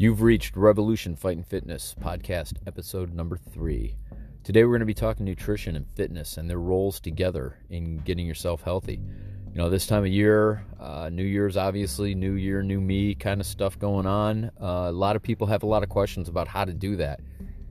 You've reached Revolution Fighting Fitness podcast episode number three. Today we're going to be talking nutrition and fitness and their roles together in getting yourself healthy. You know, this time of year, uh, New Year's obviously, New Year, New Me kind of stuff going on. Uh, a lot of people have a lot of questions about how to do that.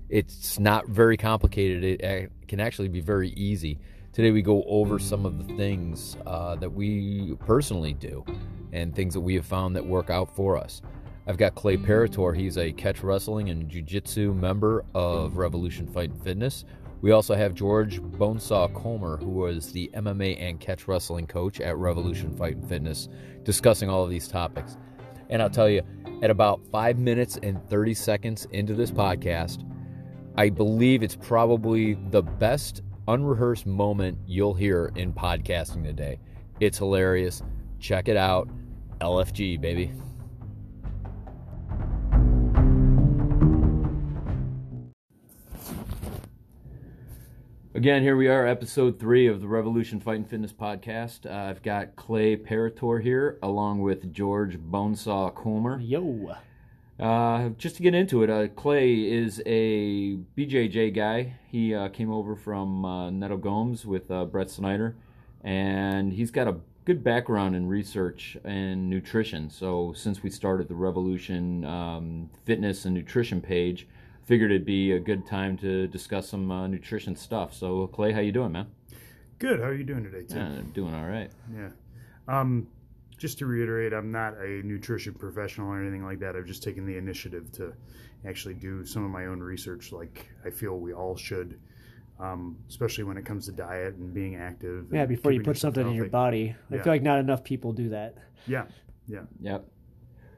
It's not very complicated, it can actually be very easy. Today we go over some of the things uh, that we personally do and things that we have found that work out for us. I've got Clay Parator. He's a catch wrestling and jiu-jitsu member of Revolution Fight and Fitness. We also have George Bonesaw Comer, who was the MMA and catch wrestling coach at Revolution Fight and Fitness, discussing all of these topics. And I'll tell you, at about five minutes and 30 seconds into this podcast, I believe it's probably the best unrehearsed moment you'll hear in podcasting today. It's hilarious. Check it out. LFG, baby. Again, here we are, episode three of the Revolution Fight and Fitness podcast. Uh, I've got Clay Parator here, along with George Bonesaw Comer. Yo. Uh, just to get into it, uh, Clay is a BJJ guy. He uh, came over from uh, Neto Gomes with uh, Brett Snyder, and he's got a good background in research and nutrition. So since we started the Revolution um, Fitness and Nutrition page, figured it'd be a good time to discuss some uh, nutrition stuff. So Clay, how you doing, man? Good. How are you doing today, Tim? Yeah, doing all right. Yeah. Um, just to reiterate, I'm not a nutrition professional or anything like that. I've just taken the initiative to actually do some of my own research, like I feel we all should, um, especially when it comes to diet and being active. Yeah, before you put something in your body. I Yeah. feel like not enough people do that. Yeah, yeah. Yep.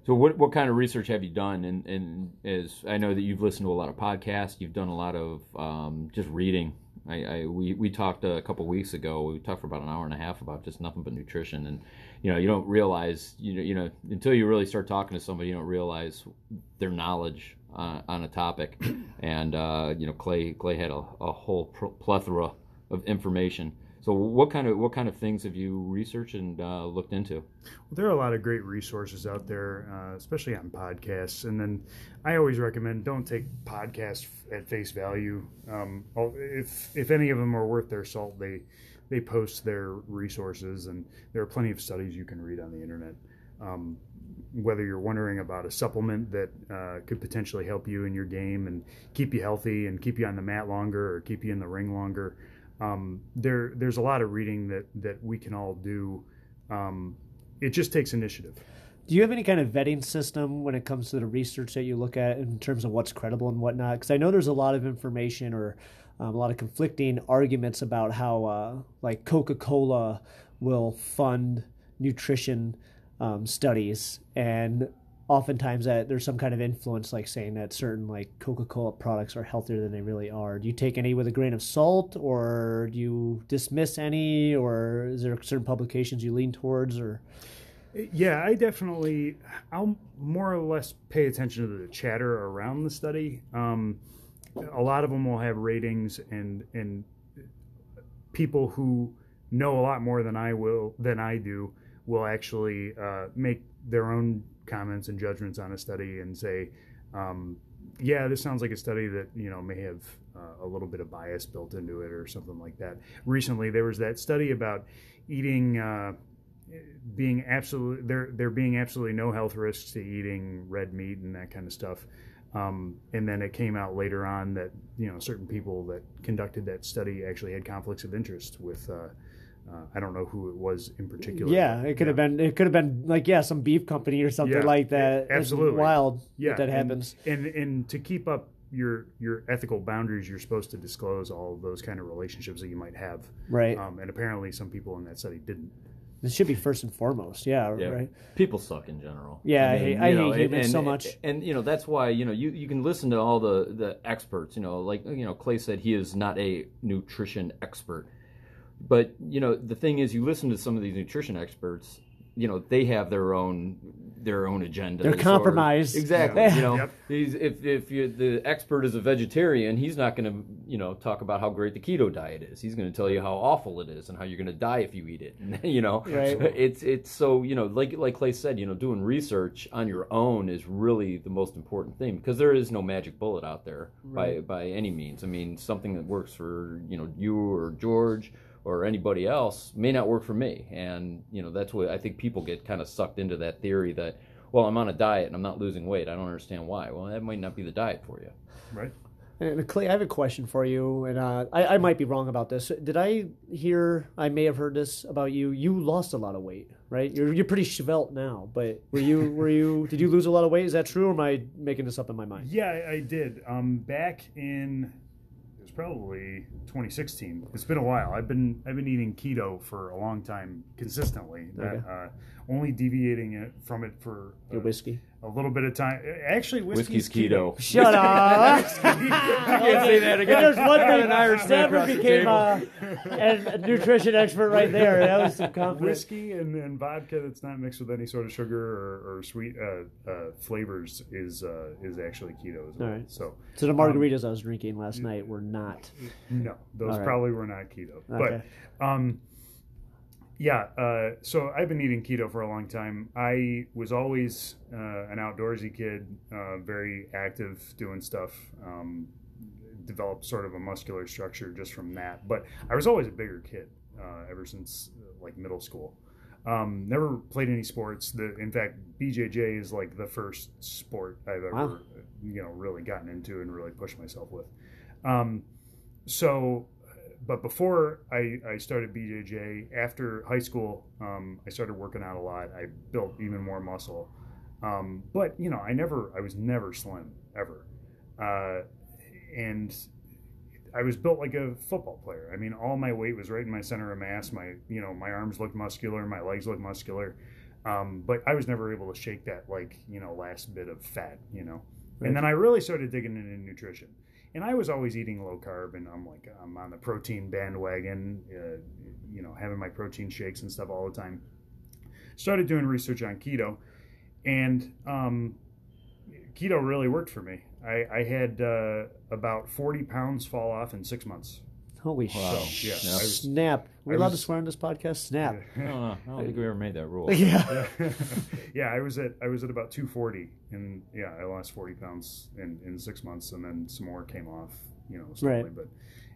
So what what kind of research have you done? And and is I know that you've listened to a lot of podcasts. You've done a lot of um, just reading. I, I we we talked a couple weeks ago. We talked for about an hour and a half about just nothing but nutrition. And you know you don't realize you know you know until you really start talking to somebody, you don't realize their knowledge on, on a topic. And uh, you know Clay Clay had a, a whole pl- plethora of information. So what kind of what kind of things have you researched and uh, looked into? Well, there are a lot of great resources out there, uh, especially on podcasts. And then I always recommend don't take podcasts at face value. Um, oh, if if any of them are worth their salt, they they post their resources, and there are plenty of studies you can read on the internet. Um, whether you're wondering about a supplement that uh, could potentially help you in your game and keep you healthy and keep you on the mat longer or keep you in the ring longer, um, there there's a lot of reading that that we can all do. Um, it just takes initiative. Do you have any kind of vetting system when it comes to the research that you look at in terms of what's credible and whatnot? Because I know there's a lot of information or um, a lot of conflicting arguments about how, uh, like, Coca Cola will fund nutrition um, studies, and oftentimes that there's some kind of influence, like saying that certain like Coca Cola products are healthier than they really are. Do you take any with a grain of salt, or do you dismiss any, or is there certain publications you lean towards, or? Yeah, I definitely. I'll more or less pay attention to the chatter around the study. Um, a lot of them will have ratings, and and people who know a lot more than I will than I do will actually uh, make their own comments and judgments on a study and say, um, "Yeah, this sounds like a study that you know may have uh, a little bit of bias built into it or something like that." Recently, there was that study about eating. Uh, being absolutely there there being absolutely no health risks to eating red meat and that kind of stuff um, and then it came out later on that you know certain people that conducted that study actually had conflicts of interest with uh, uh, I don't know who it was in particular. Yeah, it could have been. It could have been like yeah, some beef company or something Yeah, like that. It's absolutely. wild. yeah that, that happens. And, and to keep up your your ethical boundaries, you're supposed to disclose all of those kind of relationships that you might have. Right. Um, and apparently, some people in that study didn't. this should be first and foremost. Yeah. Yeah. Right. People suck in general. Yeah, I hate- I you hate humans and, so and- much. And you know that's why you know you, you can listen to all the the experts. You know, like you know Clay said, he is not a nutrition expert, but you know the thing is, you listen to some of these nutrition experts, you know they have their own their own agenda. They're sort of- compromised. Exactly. Yeah. You know, Yep. he's, if if you, the expert is a vegetarian, he's not going to you know talk about how great the keto diet is. He's going to tell you how awful it is and how you're going to die if you eat it. you know, Right. it's it's so you know like like Clay said, you know, doing research on your own is really the most important thing because there is no magic bullet out there by by any means. I mean, something that works for you know you or George or anybody else may not work for me, and you know that's what I think people get kind of sucked into that theory that well, I'm on a diet and I'm not losing weight. I don't understand why. Well, that might not be the diet for you. Right. And Clay, I have a question for you, and uh, I, I might be wrong about this. Did I hear? I may have heard this about you. You lost a lot of weight, right? You're you're pretty svelte now, but were you were you? Did you lose a lot of weight? Is that true, or am I making this up in my mind? Yeah, I, I did. Um, back in it was probably 2016. It's been a while. I've been I've been eating keto for a long time consistently. That, Okay. uh, only deviating it from it for Your uh, whiskey. A little bit of time. Actually, whiskey's, Whiskey's keto. Shut up! I can't say that again. There's one thing, An Irishman Stanford across the became table. uh, a nutrition expert right there. That was some confidence. Whiskey and, and vodka that's not mixed with any sort of sugar or, or sweet uh, uh, flavors is uh, is actually keto as well. All right. So So the margaritas I was drinking last night were not. No, those All right. probably were not keto. Okay. But um, yeah, uh, so I've been eating keto for a long time. I was always uh, an outdoorsy kid, uh, very active, doing stuff. Um, developed sort of a muscular structure just from that. But I was always a bigger kid uh, ever since uh, like middle school. Um, never played any sports. The, in fact, BJJ is like the first sport I've ever, Wow. you know, really gotten into and really pushed myself with. Um, so, but before I, I started BJJ, after high school, um, I started working out a lot. I built even more muscle. Um, but you know, I never, I was never slim ever, uh, and I was built like a football player. I mean, all my weight was right in my center of mass. My, you know, my arms looked muscular, my legs looked muscular, um, but I was never able to shake that like you know last bit of fat, you know. And then I really started digging into nutrition and I was always eating low carb, and I'm like, I'm on the protein bandwagon, uh, you know, having my protein shakes and stuff all the time. Started doing research on keto, and um, keto really worked for me. I, I had uh, about 40 pounds fall off in six months. Holy Wow. shit! Yeah, Yeah. I was, Snap. We're I allowed was- to swear on this podcast. Snap. I don't know. I don't think we ever made that rule. Yeah. yeah, I was at I was at about 240, and yeah, I lost 40 pounds in, in six months, and then some more came off, you know, slowly. Right. But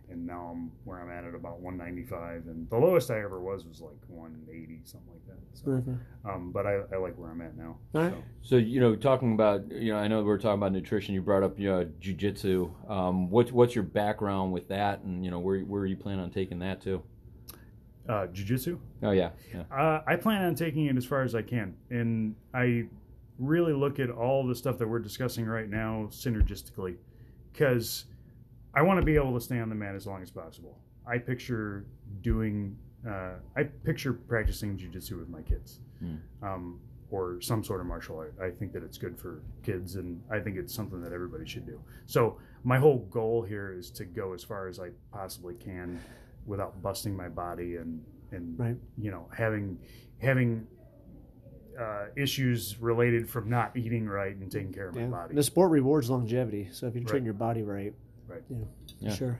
and now I'm where I'm at at about 195, and the lowest I ever was was like 180, something like that. So, Okay. um, but I, I like where I'm at now. All right. So. So you know, talking about you know, I know we are talking about nutrition. You brought up you know, jujitsu. Um, what's what's your background with that, and you know, where where are you planning on taking that to? Uh, jiu-jitsu? Oh yeah, yeah. Uh, I plan on taking it as far as I can, and I really look at all the stuff that we're discussing right now synergistically, because I want to be able to stay on the mat as long as possible. I picture doing, uh, I picture practicing jujitsu with my kids, Hmm. um, or some sort of martial art. I think that it's good for kids, and I think it's something that everybody should do. So my whole goal here is to go as far as I possibly can without busting my body and and Right. you know having having uh, issues related from not eating right and taking care of my Yeah. body. The sport rewards longevity. So if you train Right. your body right, Right. Yeah. Yeah. Sure.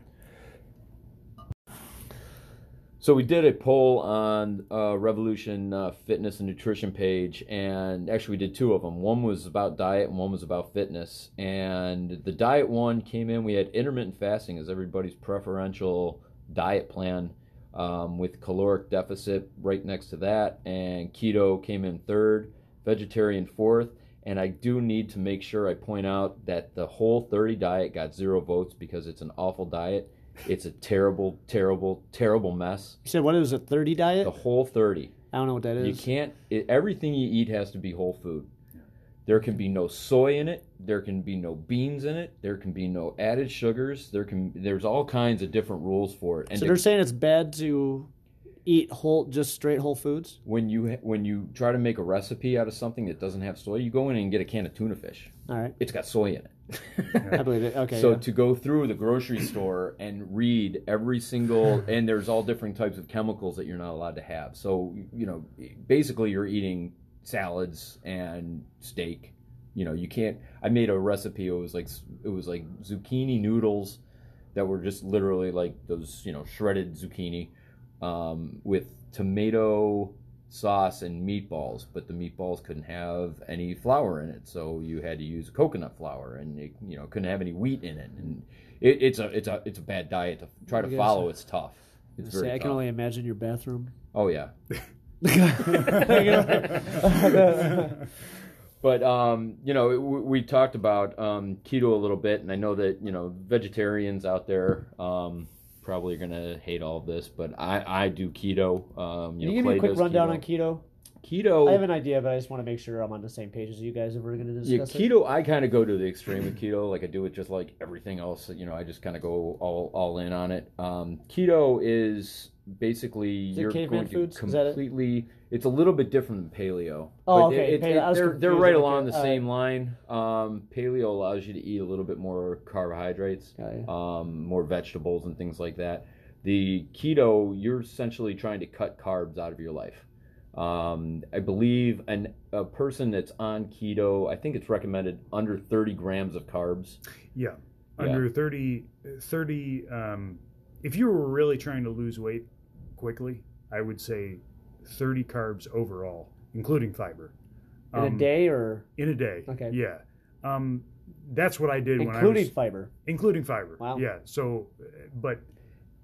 So we did a poll on uh, Revolution uh, Fitness and Nutrition page, and actually we did two of them. One was about diet, and one was about fitness. And the diet one came in. We had intermittent fasting as everybody's preferential diet plan, um, with caloric deficit right next to that, and keto came in third, vegetarian fourth. And I do need to make sure I point out that the whole 30 diet got zero votes because it's an awful diet. It's a terrible, terrible, terrible mess. You said what is it? was a Thirty diet? The whole 30. I don't know what that is. You can't, it, everything you eat has to be whole food. There can be no soy in it. There can be no beans in it. There can be no added sugars. There can, there's all kinds of different rules for it. And So they're saying it's bad to eat whole, just straight whole foods. When you when you try to make a recipe out of something that doesn't have soy, you go in and get a can of tuna fish. All right, It's got soy in it. I believe it. Okay. so yeah. to go through the grocery store and read every single and there's all different types of chemicals that you're not allowed to have so you know basically you're eating salads and steak you know you can't i made a recipe it was like it was like zucchini noodles that were just literally like those you know shredded zucchini um, with tomato sauce and meatballs, but the meatballs couldn't have any flour in it, so you had to use coconut flour, and it, you know couldn't have any wheat in it, and it, it's a it's a it's a bad diet to try to follow. It's tough. It's very. Say, I can tough. only imagine your bathroom. Oh yeah, but um, you know we, we talked about um, keto a little bit, and I know that you know vegetarians out there. Um, Probably are gonna hate all of this, but I, I do keto. Um, you Can know, you give me Clay a quick does rundown keto. on keto? keto. I have an idea, but I just want to make sure I'm on the same page as you guys if we're going to Yeah, discuss it. keto. I kind of go to the extreme with keto, like I do with just like everything else. You know, I just kind of go all all in on it. Um, keto is basically it you're going to? Is it? completely. It's a little bit different than paleo. Oh, but okay, it- paleo. it- they're they're right Okay, along the all same line. Um, paleo allows you to eat a little bit more carbohydrates, um, more vegetables and things like that. The keto, you're essentially trying to cut carbs out of your life. Um, I believe an, a person that's on keto, I think it's recommended under 30 grams of carbs. Yeah. Yeah. Under 30, 30 um, if you were really trying to lose weight quickly, I would say 30 carbs overall, including fiber. In a Um, day or In a day. Okay. Yeah. Um, that's what I did when I including was fiber? including fiber. Wow. Yeah. So, but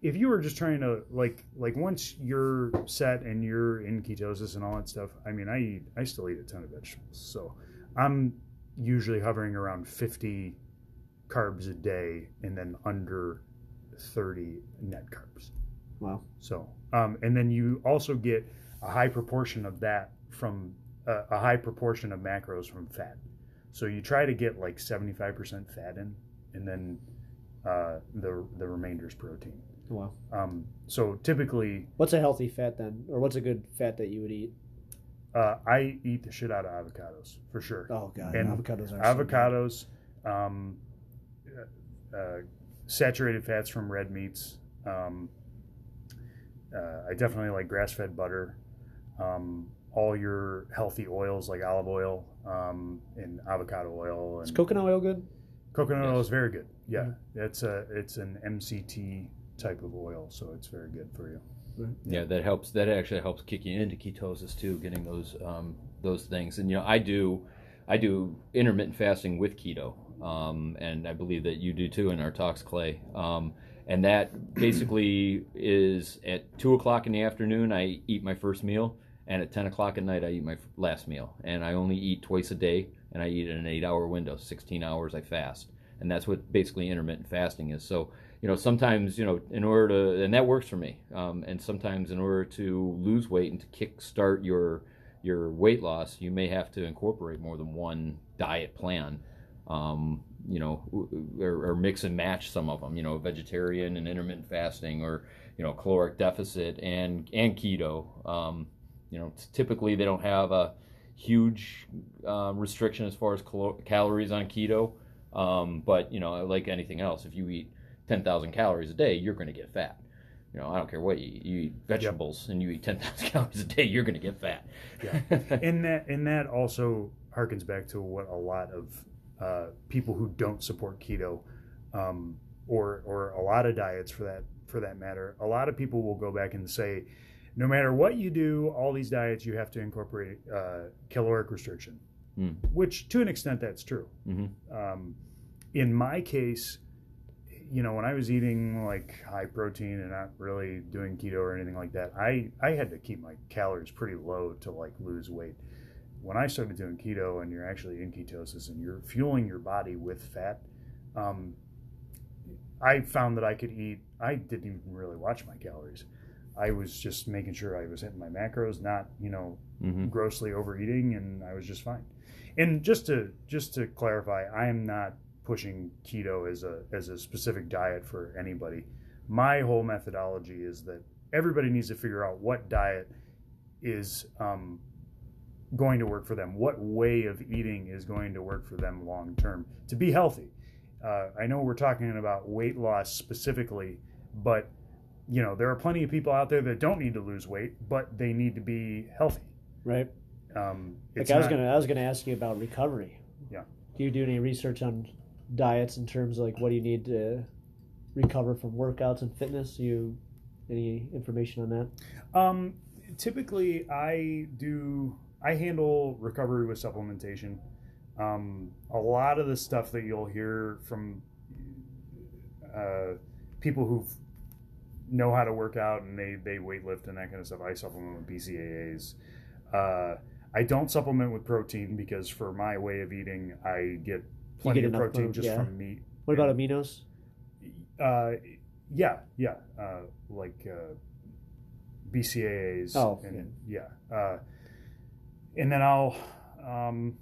if you were just trying to like like once you're set and you're in ketosis and all that stuff, I mean, I eat I still eat a ton of vegetables. So I'm usually hovering around 50 carbs a day and then under 30 net carbs. Wow. So, um, and then you also get a high proportion of that from uh, a high proportion of macros from fat. So you try to get like 75% fat in, and then uh, the the remainder is protein. Wow. Um, so typically, What's a healthy fat then, or what's a good fat that you would eat? uh, I eat the shit out of avocados for sure. Oh god, And avocados are so good. avocados, um, uh, uh, saturated fats from red meats. Um, uh, I definitely like grass-fed butter. Um, all your healthy oils like olive oil um, and avocado oil Is coconut oil good? coconut oil is very good. Yeah, it's a it's an MCT type of oil, so it's very good for you. Yeah, that helps. That actually helps kick you into ketosis too, getting those um, those things. And you know, I do, I do intermittent fasting with keto, um, and I believe that you do too in our talks, Clay. Um, and that basically is at two o'clock in the afternoon, I eat my first meal, and at ten o'clock at night, I eat my last meal. And I only eat twice a day, and I eat in an eight-hour window, sixteen hours. I fast, and that's what basically intermittent fasting is. So you know sometimes you know in order to and that works for me um, and sometimes in order to lose weight and to kick start your your weight loss you may have to incorporate more than one diet plan um, you know or, or mix and match some of them you know vegetarian and intermittent fasting or you know caloric deficit and and keto um, you know typically they don't have a huge uh, restriction as far as calo- calories on keto um, but you know like anything else if you eat 10,000 calories a day, you're going to get fat. You know, I don't care what you eat. You eat vegetables and you eat 10,000 calories a day, you're going to get fat. Yeah. and that and that also harkens back to what a lot of uh, people who don't support keto um, or or a lot of diets for that for that matter a lot of people will go back and say no matter what you do all these diets you have to incorporate uh, caloric restriction Hmm. which to an extent that's true hmm um, in my case, you know, when I was eating like high protein and not really doing keto or anything like that, I, I had to keep my calories pretty low to like lose weight. When I started doing keto and you're actually in ketosis and you're fueling your body with fat, um, I found that I could eat, I didn't even really watch my calories. I was just making sure I was hitting my macros, not, you know, hmm grossly overeating and I was just fine. And just to just to clarify, I am not pushing keto as a as a specific diet for anybody. My whole methodology is that everybody needs to figure out what diet is um, going to work for them. What way of eating is going to work for them long term to be healthy. Uh, I know we're talking about weight loss specifically, but you know there are plenty of people out there that don't need to lose weight, but they need to be healthy. Right. Um, Like I was not- gonna, I was gonna ask you about recovery. Yeah. Do you do any research on diets in terms of like what do you need to recover from workouts and fitness? Do You any information on that? Um, typically, I do. I handle recovery with supplementation. Um, a lot of the stuff that you'll hear from uh, people who know how to work out and they they weight lift and that kind of stuff. I supplement with BCAAs. Uh, I don't supplement with protein because for my way of eating, I get plenty get of protein pro- just yeah. from meat. What about And- aminos? uh, yeah, yeah, uh, like uh, BCAAs. Oh, and, yeah. Uh, and then I'll, um,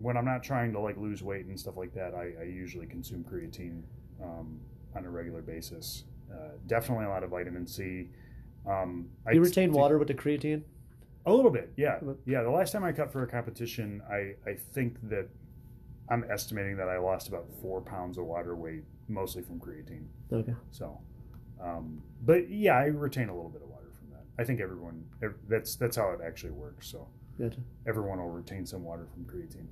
when I'm not trying to like lose weight and stuff like that, I, I usually consume creatine um, on a regular basis. Uh, definitely a lot of vitamin C. Um, I You retain t- water with the creatine? a little bit, yeah, yeah. The last time I cut for a competition, I I think that I'm estimating that I lost about four pounds of water weight, mostly from creatine. Okay. So, um, but yeah, I retain a little bit of water from that. I think everyone ev- that's that's how it actually works. So Gotcha. everyone will retain some water from creatine.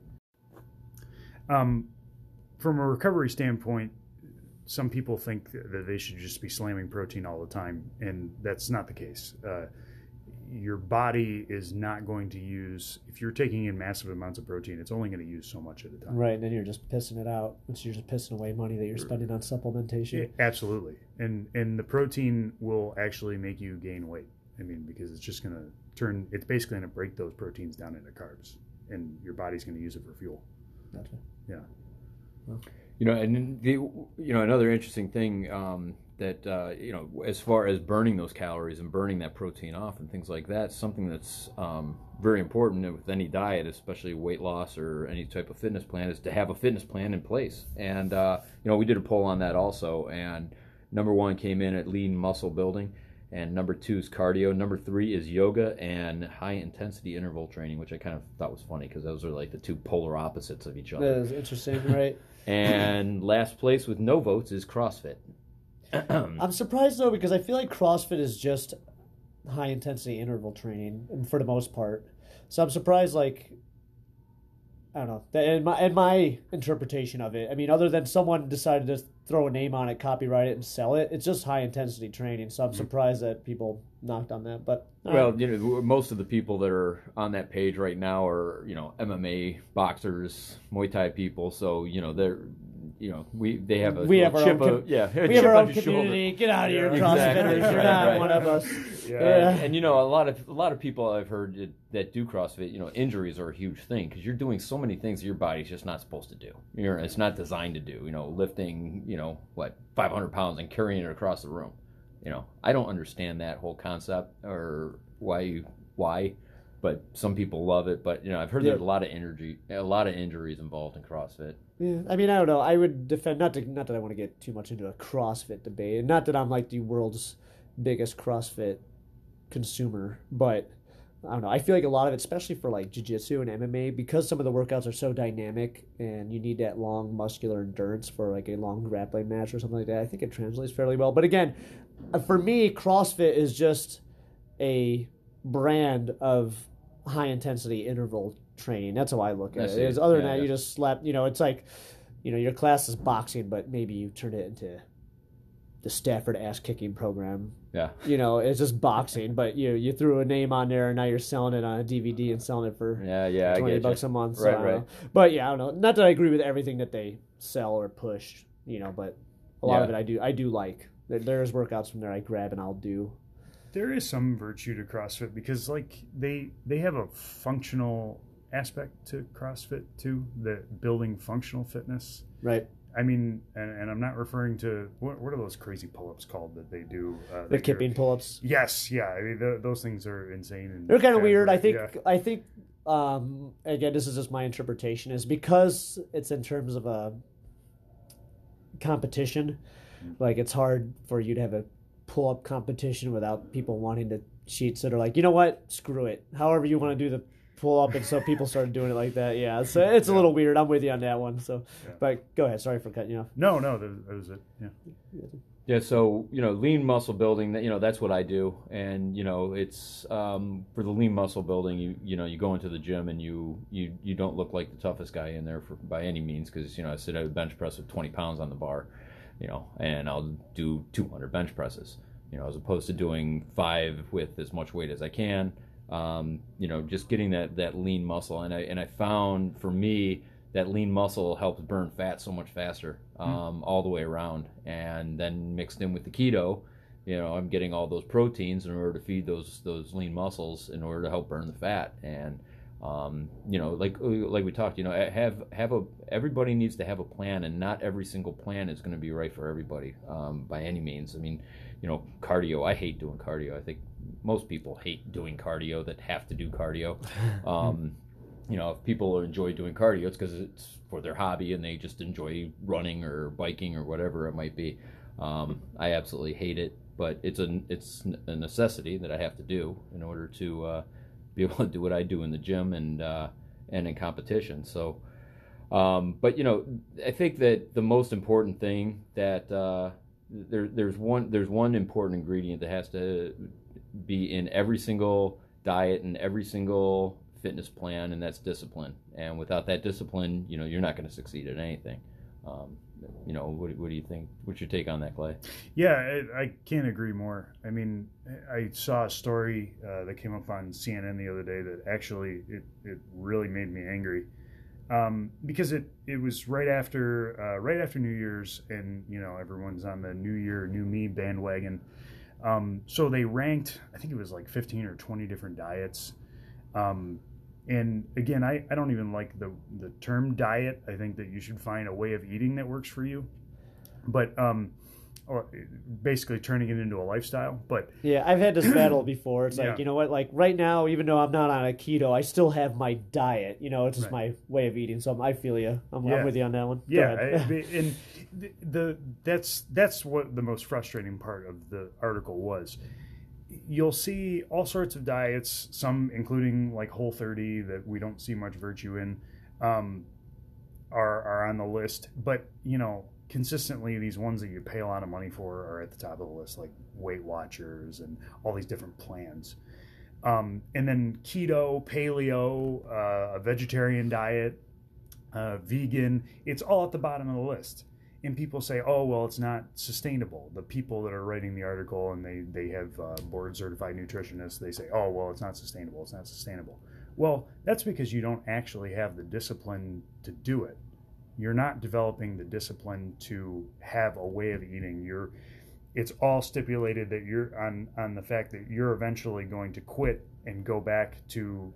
Um, from a recovery standpoint, some people think that they should just be slamming protein all the time, and that's not the case. Uh, your body is not going to use if you're taking in massive amounts of protein. It's only going to use so much at a time. Right, and then you're just pissing it out, which you're just pissing away money that you're spending on supplementation. Yeah, absolutely, and and the protein will actually make you gain weight. I mean, because it's just going to turn. It's basically going to break those proteins down into carbs, and your body's going to use it for fuel. Gotcha. You know, and the you know another interesting thing um, that uh, you know as far as burning those calories and burning that protein off and things like that, something that's um, very important with any diet, especially weight loss or any type of fitness plan, is to have a fitness plan in place. And uh, you know, we did a poll on that also, and number one came in at lean muscle building. And number two is cardio. Number three is yoga and high intensity interval training, which I kind of thought was funny because those are like the two polar opposites of each other. That is interesting, right? And last place with no votes is CrossFit. I'm surprised though because I feel like CrossFit is just high intensity interval training for the most part. So I'm surprised like I don't know. In my in my interpretation of it, I mean, other than someone decided to throw a name on it, copyright it, and sell it, it's just high intensity training. So I'm mm-hmm. surprised that people knocked on that. But Well, right. you know, most of the people that are on that page right now are, you know, MMA boxers, Muay Thai people. So, you know, they're, you know, we they have a We have little our own chip com- of- yeah, we have our own your shoulder. community. Get out of here, Yeah, CrossFitters. exactly. You're Right, not right. one of us. Yeah. Yeah. And you know, a lot of a lot of people I've heard that, that do CrossFit, you know, injuries are a huge thing because you're doing so many things that your body's just not supposed to do. You're, it's not designed to do. You know, lifting, you know, what 500 pounds and carrying it across the room. You know, I don't understand that whole concept or why you why, but some people love it. But you know, I've heard Yeah. there's a lot of energy, a lot of injuries involved in CrossFit. Yeah, I mean, I don't know. I would defend not to not that I want to get too much into a CrossFit debate, and not that I'm like the world's biggest CrossFit consumer, but I don't know. I feel like a lot of it, especially for like jiu-jitsu and MMA, because some of the workouts are so dynamic and you need that long muscular endurance for like a long grappling match or something like that. I think it translates fairly well. But again, uh, for me, CrossFit is just a brand of high intensity interval training. That's how I look at it. Is other than Yeah, that, yeah. you just slap. You know, it's like, you know, your class is boxing, but maybe you turn it into the Stafford ass kicking program. Yeah. You know, it's just boxing, but you you threw a name on there, and now you're selling it on a DVD and selling it for Yeah, yeah, I twenty bucks you. a month. So Right, don't right. know. But yeah, I don't know. Not that I agree with everything that they sell or push. You know, but a lot of it I do I do like. There, there's workouts from there I grab and I'll do. There is some virtue to CrossFit because like they they have a functional aspect to CrossFit too, the building functional fitness. Right. I mean, and, and I'm not referring to what, what are those crazy pull-ups called that they do? Uh, The kipping pull ups. Yes, yeah. I mean, th those things are insane. And They're kind of weird. I think. yeah. I think. Um, again, this is just my interpretation. Is because it's in terms of a competition, like it's hard for you to have a pull up competition without people wanting to cheat. So they're like, you know what, screw it. However you want to do the pull up, and so people started doing it like that. Yeah, so it's a little weird. I'm with you on that one. So, Yeah. but go ahead. Sorry for cutting you off. No, no, that, that was it. Yeah. Yeah, so you know, lean muscle building. That you know, that's what I do, and you know, it's um, for the lean muscle building. You you know, you go into the gym and you you you don't look like the toughest guy in there for by any means because you know I sit at a bench press with 20 pounds on the bar, you know, and I'll do 200 bench presses, you know, as opposed to doing five with as much weight as I can. Um, you know, just getting that that lean muscle, and I and I found for me that lean muscle helps burn fat so much faster um, all the way around. And then mixed in with the keto you know i'm getting all those proteins in order to feed those those lean muscles in order to help burn the fat. And um, you know like like we talked you know have have a everybody needs to have a plan and not every single plan is going to be right for everybody um, by any means. I mean you know cardio i hate doing cardio. I think most people hate doing cardio that have to do cardio. Um, you know, if people enjoy doing cardio, it's because it's for their hobby and they just enjoy running or biking or whatever it might be. Um, I absolutely hate it, but it's a it's a necessity that I have to do in order to uh, be able to do what I do in the gym and uh, and in competition. So, um, but you know, I think that the most important thing that uh, there there's one there's one important ingredient that has to be in every single diet and every single fitness plan, and that's discipline. And without that discipline, you know, you're not going to succeed at anything. Um, you know, what, what do you think? What's your take on that, Clay? Yeah, I, I can't agree more. I mean, I saw a story uh, that came up on CNN the other day that actually it, it really made me angry um, because it, it was right after uh, right after New Year's and you know everyone's on the New Year New Me bandwagon. Um, so they ranked I think it was like 15 or 20 different diets. Um, and again, I, I don't even like the, the term diet. I think that you should find a way of eating that works for you. But um, or basically turning it into a lifestyle. But Yeah, I've had this battle before. It's like, Yeah. you know what, like right now, even though I'm not on a keto, I still have my diet. You know, it's just my way of eating. So I feel you. I'm, Yeah. I'm with you on that one. Go yeah. I- and the, the that's that's what the most frustrating part of the article was. You'll see all sorts of diets, some including like Whole 30 that we don't see much virtue in, um, are are on the list. But you know, consistently these ones that you pay a lot of money for are at the top of the list, like Weight Watchers and all these different plans. Um, and then keto, paleo, uh, a vegetarian diet, uh, vegan, it's all at the bottom of the list. And people say, oh, well, it's not sustainable. The people that are writing the article and they, they have uh, board certified nutritionists, they say, oh, well, it's not sustainable. It's not sustainable. Well, that's because you don't actually have the discipline to do it. You're not developing the discipline to have a way of eating. You're, it's all stipulated that you're on, on the fact that you're eventually going to quit and go back to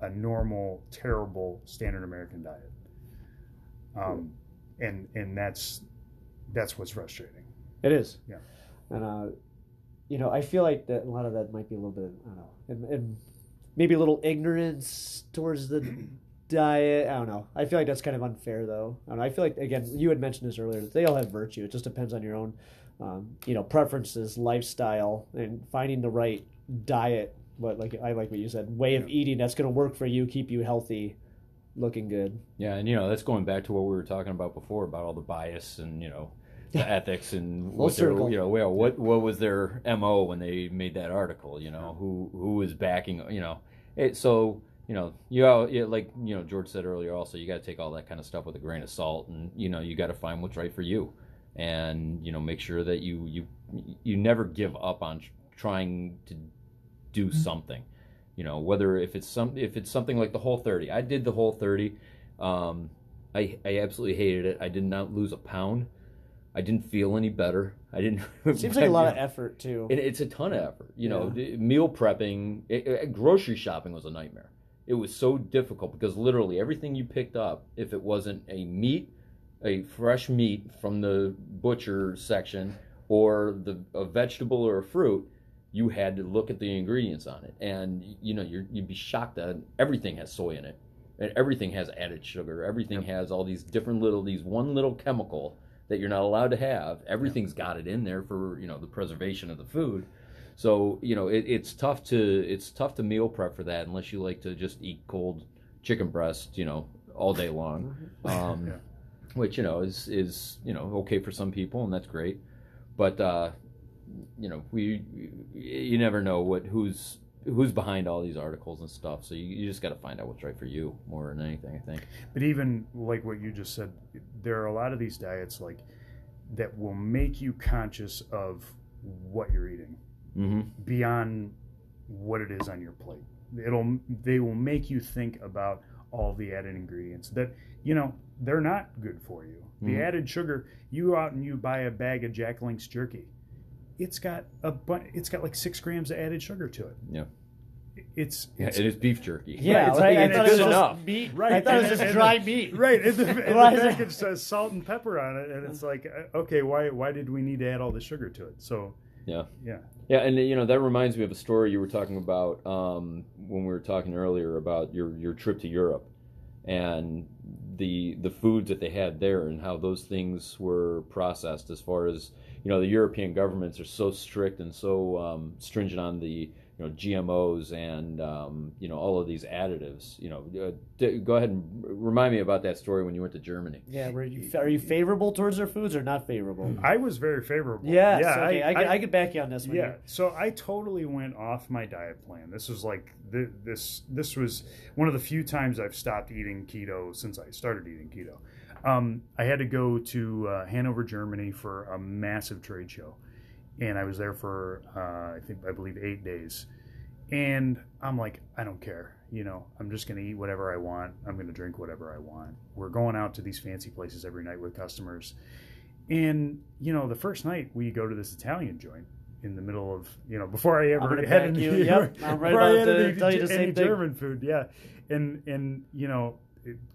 a normal, terrible standard American diet um, and and that's that's what's frustrating. It is. Yeah. And uh, you know, I feel like that a lot of that might be a little bit, I don't know, and, and maybe a little ignorance towards the diet. I don't know. I feel like that's kind of unfair, though. I, don't know. I feel like again, you had mentioned this earlier. That they all have virtue. It just depends on your own, um, you know, preferences, lifestyle, and finding the right diet. But like I like what you said, way of eating that's going to work for you, keep you healthy, looking good. Yeah, and you know that's going back to what we were talking about before about all the bias and you know the ethics and what their, you know well what what was their mo when they made that article you know who who was backing you know. It so you know you all like you know George said earlier also you got to take all that kind of stuff with a grain of salt and you know you got to find what's right for you. And you know make sure that you you you never give up on trying to do mm-hmm. something you know whether if it's some if it's something like the whole 30 i did the whole 30 um i i absolutely hated it. I did not lose a pound. I didn't feel any better. I didn't it Seems like a lot of effort too. it, it's a ton of effort. You know meal prepping it, it- grocery shopping was a nightmare. It was so difficult because literally everything you picked up if it wasn't a meat a fresh meat from the butcher section or the a vegetable or a fruit you had to look at the ingredients on it and you know you're, you'd be shocked that everything has soy in it and everything has added sugar everything has all these different little these one little chemical that you're not allowed to have. Everything's got it in there for you know the preservation of the food. So you know it, it's tough to it's tough to meal prep for that unless you like to just eat cold chicken breast, you know, all day long. Um, Yeah. Which you know is is you know okay for some people and that's great, but uh, you know we you never know what who's who's behind all these articles and stuff. So you, you just got to find out what's right for you more than anything. I think. But even like what you just said, there are a lot of these diets like that will make you conscious of what you're eating Mm-hmm. beyond what it is on your plate. It'll they will make you think about all the added ingredients that you know they're not good for you. The Mhm. added sugar. You go out and you buy a bag of Jack Link's jerky. It's got a bu- it's got like six grams of added sugar to it. Yeah. It's, Yeah, it's it is beef jerky. Yeah, Right, right. I and thought it's it enough. just meat. Right, I thought it was and- just and- dry meat. Right, and the, and the it- package says salt and pepper on it, and it's like, uh, okay, why why did we need to add all the sugar to it? So, Yeah. yeah, Yeah, and you know that reminds me of a story you were talking about um, when we were talking earlier about your your trip to Europe and the the foods that they had there and how those things were processed. As far as you know, the European governments are so strict and so um, stringent on the you know GMOs and um, you know all of these additives. You know, uh, d- go ahead and remind me about that story when you went to Germany. Yeah, were you, are you favorable towards their foods or not favorable? I was very favorable. Yes, yeah, okay, I, I, I could back you on this one. yeah. So I totally went off my diet plan. This was like th- this. This was one of the few times I've stopped eating keto since I started eating keto. Um, I had to go to uh, Hanover, Germany, for a massive trade show, and I was there for uh, I think I believe eight days. And I'm like, I don't care. You know, I'm just going to eat whatever I want. I'm going to drink whatever I want. We're going out to these fancy places every night with customers. And, you know, the first night we go to this Italian joint in the middle of, you know, before I ever had any, you. Yep, I'm right before I had to any, tell you the any same. German food. Yeah. And, and, you know,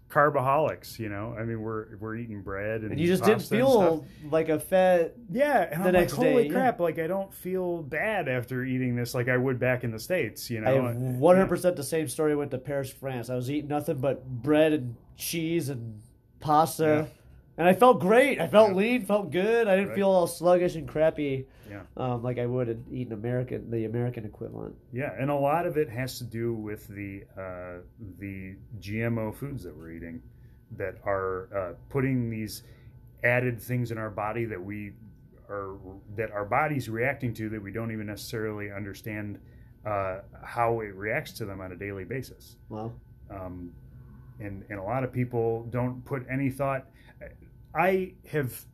carbaholics, you know, I mean, we're, we're eating bread and, And you just didn't pasta and stuff. feel like a fat. Yeah, and the I'm next like, holy day, yeah. crap! Like, I don't feel bad after eating this like I would back in the states. You know, I have Uh, 100% the same story. I went to Paris, France. I was eating nothing but bread and cheese and pasta. Yeah. And I felt great. I felt Yeah. lean, felt good. I didn't Right. feel all sluggish and crappy Yeah. um, like I would in eating American, the American equivalent. Yeah, and a lot of it has to do with the uh, the GMO foods that we're eating, that are uh, putting these added things in our body that we are that our body's reacting to that we don't even necessarily understand uh, how it reacts to them on a daily basis. Wow. um, and and a lot of people don't put any thought. I have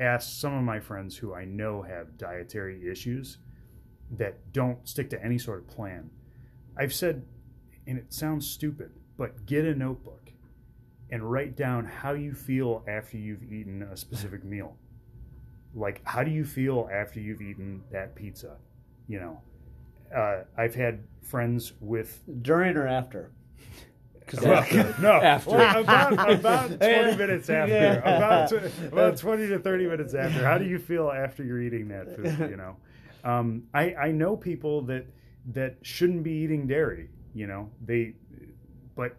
asked some of my friends who I know have dietary issues that don't stick to any sort of plan. I've said, and it sounds stupid, but get a notebook and write down how you feel after you've eaten a specific meal. Like, how do you feel after you've eaten that pizza? You know, uh, I've had friends with During or after? 'Cause well, that- no, After. Well, about, about 20 minutes after. Yeah. About, tw- about 20 to 30 minutes after. How do you feel after you're eating that food, you know? Um, I, I know people that that shouldn't be eating dairy, you know. They but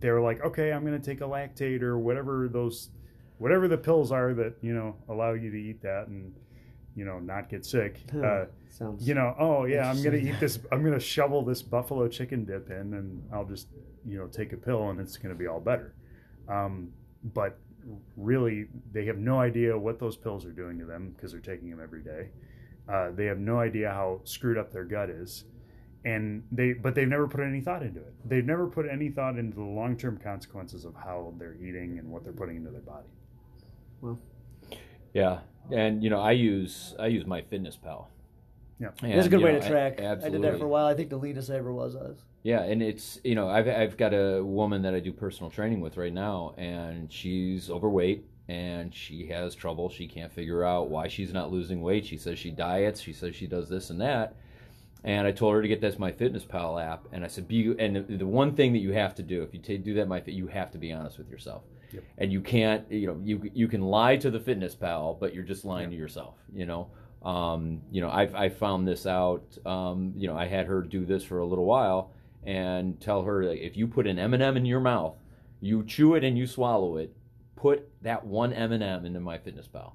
they're like, "Okay, I'm going to take a Lactaid or whatever those whatever the pills are that, you know, allow you to eat that and you know, not get sick." Uh, Sounds. you know, oh yeah, I'm gonna eat this. I'm gonna shovel this buffalo chicken dip in, and I'll just you know take a pill, and it's gonna be all better. Um, but really, they have no idea what those pills are doing to them because they're taking them every day. Uh, they have no idea how screwed up their gut is, and they but they've never put any thought into it. They've never put any thought into the long term consequences of how they're eating and what they're putting into their body. Well yeah, and you know I use I use MyFitnessPal. Yeah. It's a good way to track. I, I did that for a while. I think the leanest I ever was. us. Yeah, and it's you know I've I've got a woman that I do personal training with right now, and she's overweight and she has trouble. She can't figure out why she's not losing weight. She says she diets. She says she does this and that. And I told her to get this MyFitnessPal app, and I said, "Be." And the, the one thing that you have to do if you ta do that, My Fit, you have to be honest with yourself, Yep. and you can't. You know, you you can lie to the Fitness Pal, but you're just lying to yourself. You know, um, you know, I've I found this out. Um, you know, I had her do this for a little while, and tell her if you put an M&M in your mouth, you chew it and you swallow it, put that one M&M into MyFitnessPal.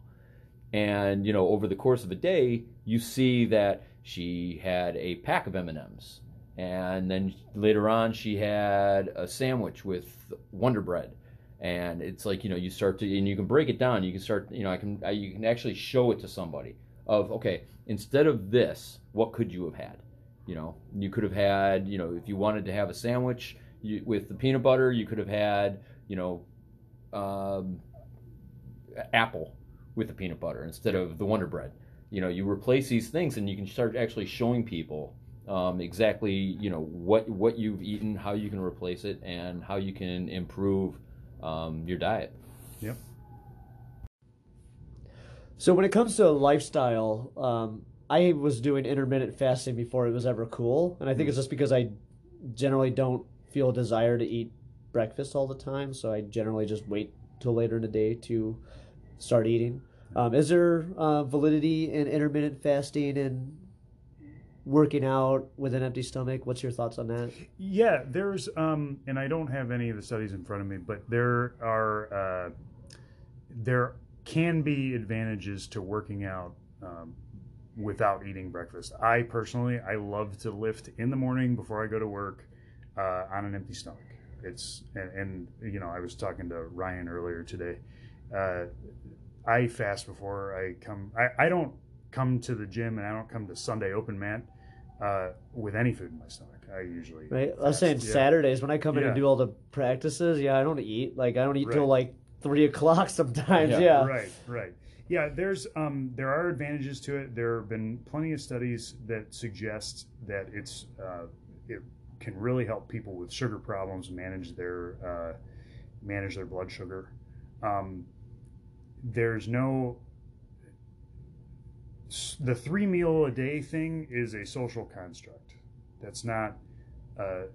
And you know, over the course of a day, you see that she had a pack of M&Ms. And then later on she had a sandwich with Wonder Bread. And it's like, you know, you start to and you can break it down. You can start, you know, I can I, you can actually show it to somebody of okay, instead of this, what could you have had? You know, you could have had, you know, if you wanted to have a sandwich you, with the peanut butter, you could have had, you know, um, apple with the peanut butter instead of the Wonder Bread. You know, you replace these things, and you can start actually showing people um, exactly, you know, what what you've eaten, how you can replace it, and how you can improve um, your diet. Yep. So when it comes to lifestyle, um, I was doing intermittent fasting before it was ever cool, and I think it's just because I generally don't feel a desire to eat breakfast all the time, so I generally just wait till later in the day to start eating. Um, is there uh, validity in intermittent fasting and working out with an empty stomach? What's your thoughts on that? Yeah, there's, um, and I don't have any of the studies in front of me, but there are, uh, there can be advantages to working out um, without eating breakfast. I personally, I love to lift in the morning before I go to work uh, on an empty stomach. It's and, and, you know I was talking to Ryan earlier today. Uh, I fast before I come. I, I don't come to the gym and I don't come to Sunday open mat uh, with any food in my stomach. I usually Right. I was saying Yeah. Saturdays when I come in Yeah. and do all the practices. Yeah, I don't eat. Like I don't eat till like three o'clock sometimes. Yeah. Yeah. Right, right. Yeah, there's um, there are advantages to it. There have been plenty of studies that suggest that it's uh, it can really help people with sugar problems manage their uh, manage their blood sugar. Um, there's no the three meal a day thing is a social construct. That's not a,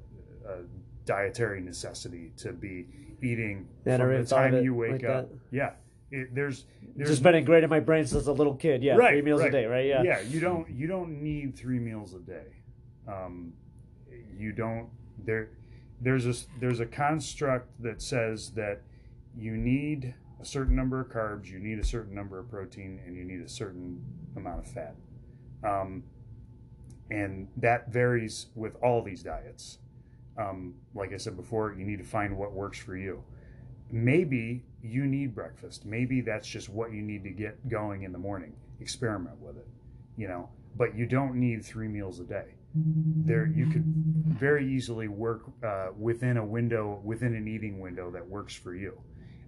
a dietary necessity to be eating from the time you wake like up. that. Yeah, it, there's It's there's just been ingrained in my brain since a little kid. Yeah, right, three meals right. a day. Right. Yeah. Yeah, you don't you don't need three meals a day. Um, you don't there. There's a there's a construct that says that you need a certain number of carbs, you need a certain number of protein, and you need a certain amount of fat. Um, and that varies with all these diets. Um, like I said before, you need to find what works for you. Maybe you need breakfast. Maybe that's just what you need to get going in the morning. Experiment with it, you know. But you don't need three meals a day. There, you could very easily work uh, within a window, within an eating window that works for you.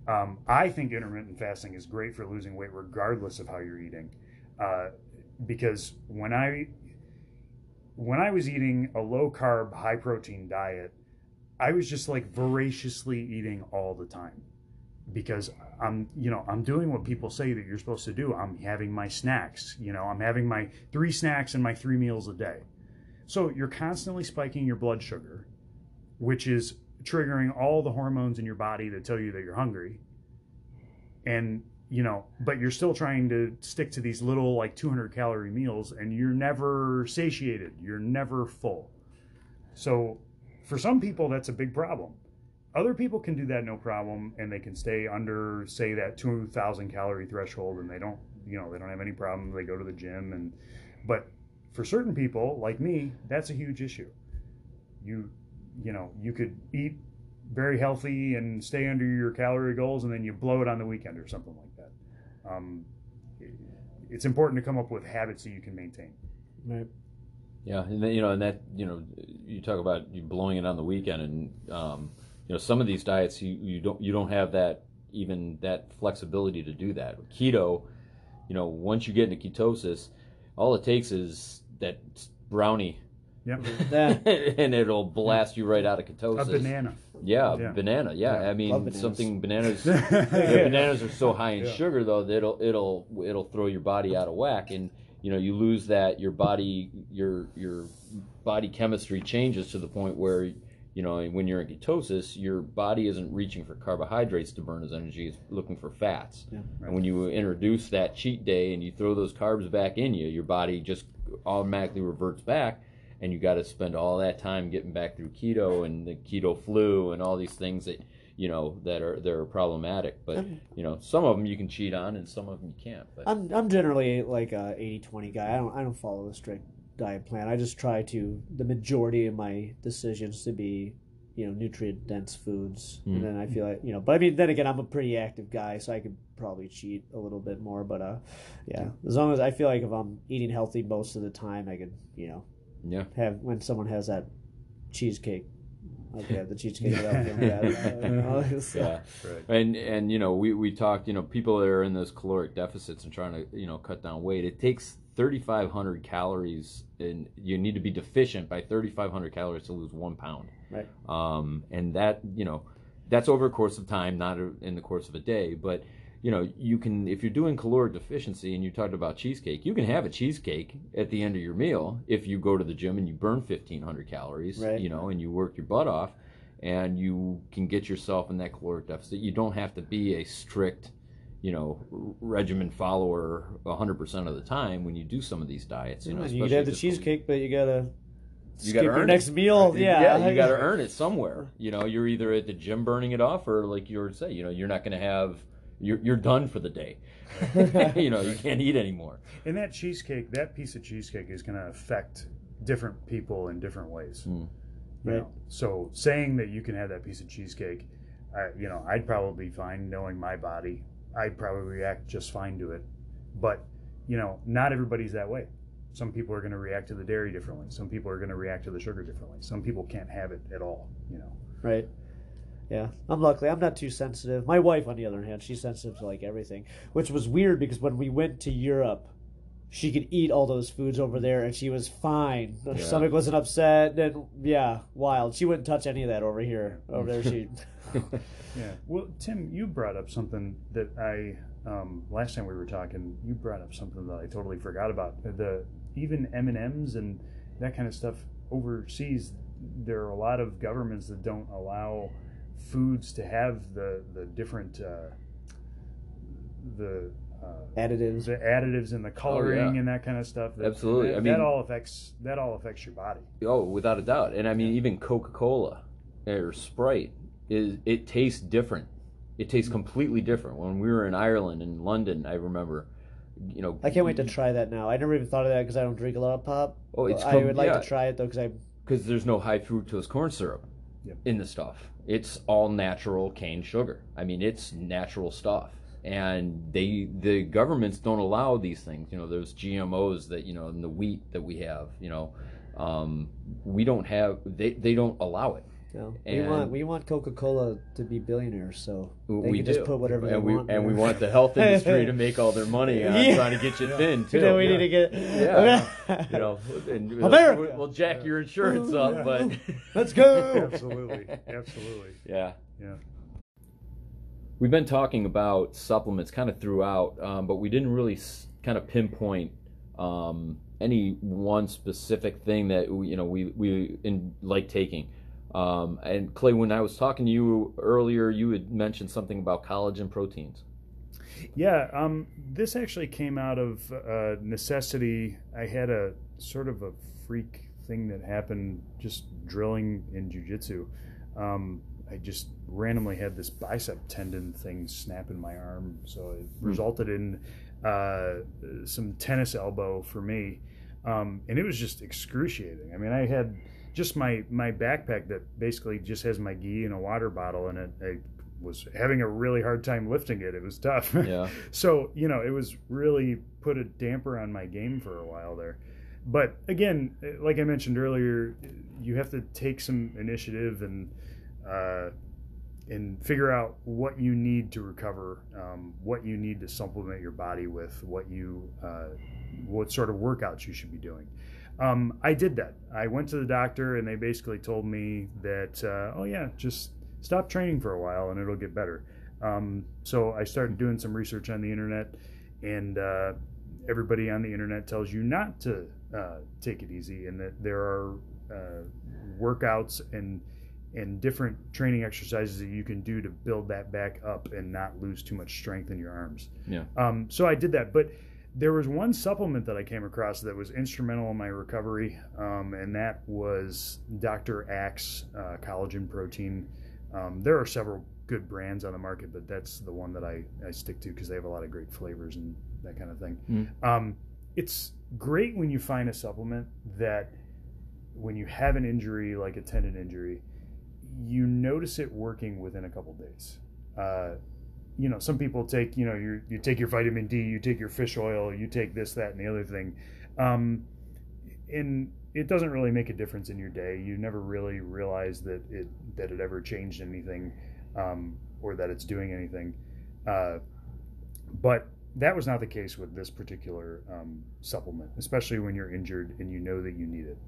Um, I think intermittent fasting is great for losing weight, regardless of how you're eating, uh, because when I when I was eating a low carb, high protein diet, I was just like voraciously eating all the time because I'm, you know, I'm doing what people say that you're supposed to do. I'm having my snacks, you know, I'm having my three snacks and my three meals a day. So you're constantly spiking your blood sugar, which is triggering all the hormones in your body that tell you that you're hungry. And, you know, but you're still trying to stick to these little like 200 calorie meals and you're never satiated. You're never full. So for some people, that's a big problem. Other people can do that no problem and they can stay under, say, that 2,000 calorie threshold and they don't, you know, they don't have any problem. They go to the gym and, but for certain people like me, that's a huge issue. You, you know, you could eat very healthy and stay under your calorie goals and then you blow it on the weekend or something like that. Um, it's important to come up with habits that you can maintain. Right. Yeah, and then, you know, and that you know, you talk about you blowing it on the weekend, and um, you know, some of these diets you, you don't you don't have that even that flexibility to do that. Keto, you know, once you get into ketosis, all it takes is that brownie, Yep. Yeah. and it'll blast you right out of ketosis. A banana. Yeah, Yeah. banana. Yeah, Yeah. I mean bananas. something bananas. yeah. Yeah, bananas are so high in Yeah. sugar though that it'll it'll it'll throw your body out of whack and you know you lose that your body your your body chemistry changes to the point where you know when you're in ketosis your body isn't reaching for carbohydrates to burn as energy it's looking for fats Yeah. and when you introduce that cheat day and you throw those carbs back in you your body just automatically reverts back and you got to spend all that time getting back through keto and the keto flu and all these things that you know that are that are problematic. But you know, some of them you can cheat on, and some of them you can't. But I'm I'm generally like a 80-20 guy. I don't I don't follow a strict diet plan. I just try to the majority of my decisions to be you know nutrient dense foods, Mm. and then I feel like you know. But I mean, then again, I'm a pretty active guy, so I could probably cheat a little bit more. But uh, yeah, as long as I feel like if I'm eating healthy most of the time, I could you know yeah, have when someone has that cheesecake. Okay, the cheesecake without feeling bad about it. So- yeah. Right. And and you know we we talked you know people that are in those caloric deficits and trying to you know cut down weight. It takes 3,500 calories, and you need to be deficient by 3,500 calories to lose one pound. Right. Um, and that you know that's over a course of time, not in the course of a day. But you know you can if you're doing caloric deficiency and you talked about cheesecake, you can have a cheesecake at the end of your meal if you go to the gym and you burn 1,500 calories. Right. You know, and you work your butt off and you can get yourself in that caloric deficit. You don't have to be a strict, you know, r- regimen follower 100% of the time when you do some of these diets. You know, you could have the if it's going- cheesecake, but you gotta You skip gotta your earn next it. meal. Yeah, you got to earn it somewhere. You know, you're either at the gym burning it off, or like you were saying, you know, you're not going to have. You're you're done for the day. you know, you can't eat anymore. And that cheesecake, that piece of cheesecake is going to affect different people in different ways. Mm. You Right. know? So saying that you can have that piece of cheesecake, I, you know, I'd probably be fine knowing my body. I'd probably react just fine to it. But, you know, not everybody's that way. Some people are going to react to the dairy differently. Some people are going to react to the sugar differently. Some people can't have it at all, you know. Right. Yeah, I'm luckily I'm not too sensitive. My wife, on the other hand, she's sensitive to like everything, which was weird because when we went to Europe, she could eat all those foods over there and she was fine. Her Yeah. stomach wasn't upset. And yeah, wild. She wouldn't touch any of that over here. Over there, she. Yeah. Well, Tim, you brought up something that I um, last time we were talking. You brought up something that I totally forgot about. The even M&M's and that kind of stuff overseas. There are a lot of governments that don't allow foods to have the the different uh, the uh, Additives. the additives and the coloring Oh, yeah. and that kind of stuff. That, Absolutely. That, I mean- that all affects that all affects your body. Oh, without a doubt. And I mean, even Coca Cola or Sprite is it tastes different. It tastes completely different. When we were in Ireland and London, I remember, you know, I can't wait to try that now. I never even thought of that because I don't drink a lot of pop. Oh, it's I com- would like yeah. to try it though because I. because there's no high fructose corn syrup Yep. in the stuff. It's all natural cane sugar. I mean, it's natural stuff. And they, the governments don't allow these things. You know, those GMOs that you know, in the wheat that we have. You know, um, we don't have. They they don't allow it. You know, we want we want Coca Cola to be billionaires, so they we can do. just put whatever and they we want. and we want the health industry to make all their money on Yeah. trying to get you thin too. Then we Yeah. need to get. Yeah. you know, and we'll- America. we'll jack your insurance up, but Let's go. Absolutely, absolutely. yeah. Yeah. We've been talking about supplements kind of throughout, um, but we didn't really s- kind of pinpoint um, any one specific thing that we, you know we we in, like taking. Um, and Clay, when I was talking to you earlier, you had mentioned something about collagen proteins. Yeah, um, this actually came out of uh, necessity. I had a sort of a freak thing that happened just drilling in jujitsu. Um, I just randomly had this bicep tendon thing snap in my arm, so it resulted in uh, some tennis elbow for me, um, and it was just excruciating. I mean, I had just my my backpack that basically just has my gi and a water bottle in it. I was having a really hard time lifting it. It was tough. Yeah. so you know, it was really put a damper on my game for a while there. But again, like I mentioned earlier, you have to take some initiative and uh, and figure out what you need to recover, um, what you need to supplement your body with, what you uh, what sort of workouts you should be doing. Um, I did that. I went to the doctor and they basically told me that, uh, oh yeah, just stop training for a while and it'll get better. Um, so I started doing some research on the internet, and uh, everybody on the internet tells you not to uh, take it easy, and that there are uh, workouts and and different training exercises that you can do to build that back up and not lose too much strength in your arms. Yeah. Um, so I did that, but there was one supplement that I came across that was instrumental in my recovery, um, and that was Dr. Axe uh, collagen protein. Um, there are several good brands on the market, but that's the one that I, I stick to because they have a lot of great flavors and that kind of thing. Mm. Um, it's great when you find a supplement that, when you have an injury like a tendon injury, you notice it working within a couple days. Uh, you know, some people take, you know, you you take your vitamin D, you take your fish oil, you take this, that, and the other thing, um, and it doesn't really make a difference in your day. You never really realize that it that it ever changed anything, um, or that it's doing anything. Uh, but that was not the case with this particular um, supplement, especially when you're injured and you know that you need it.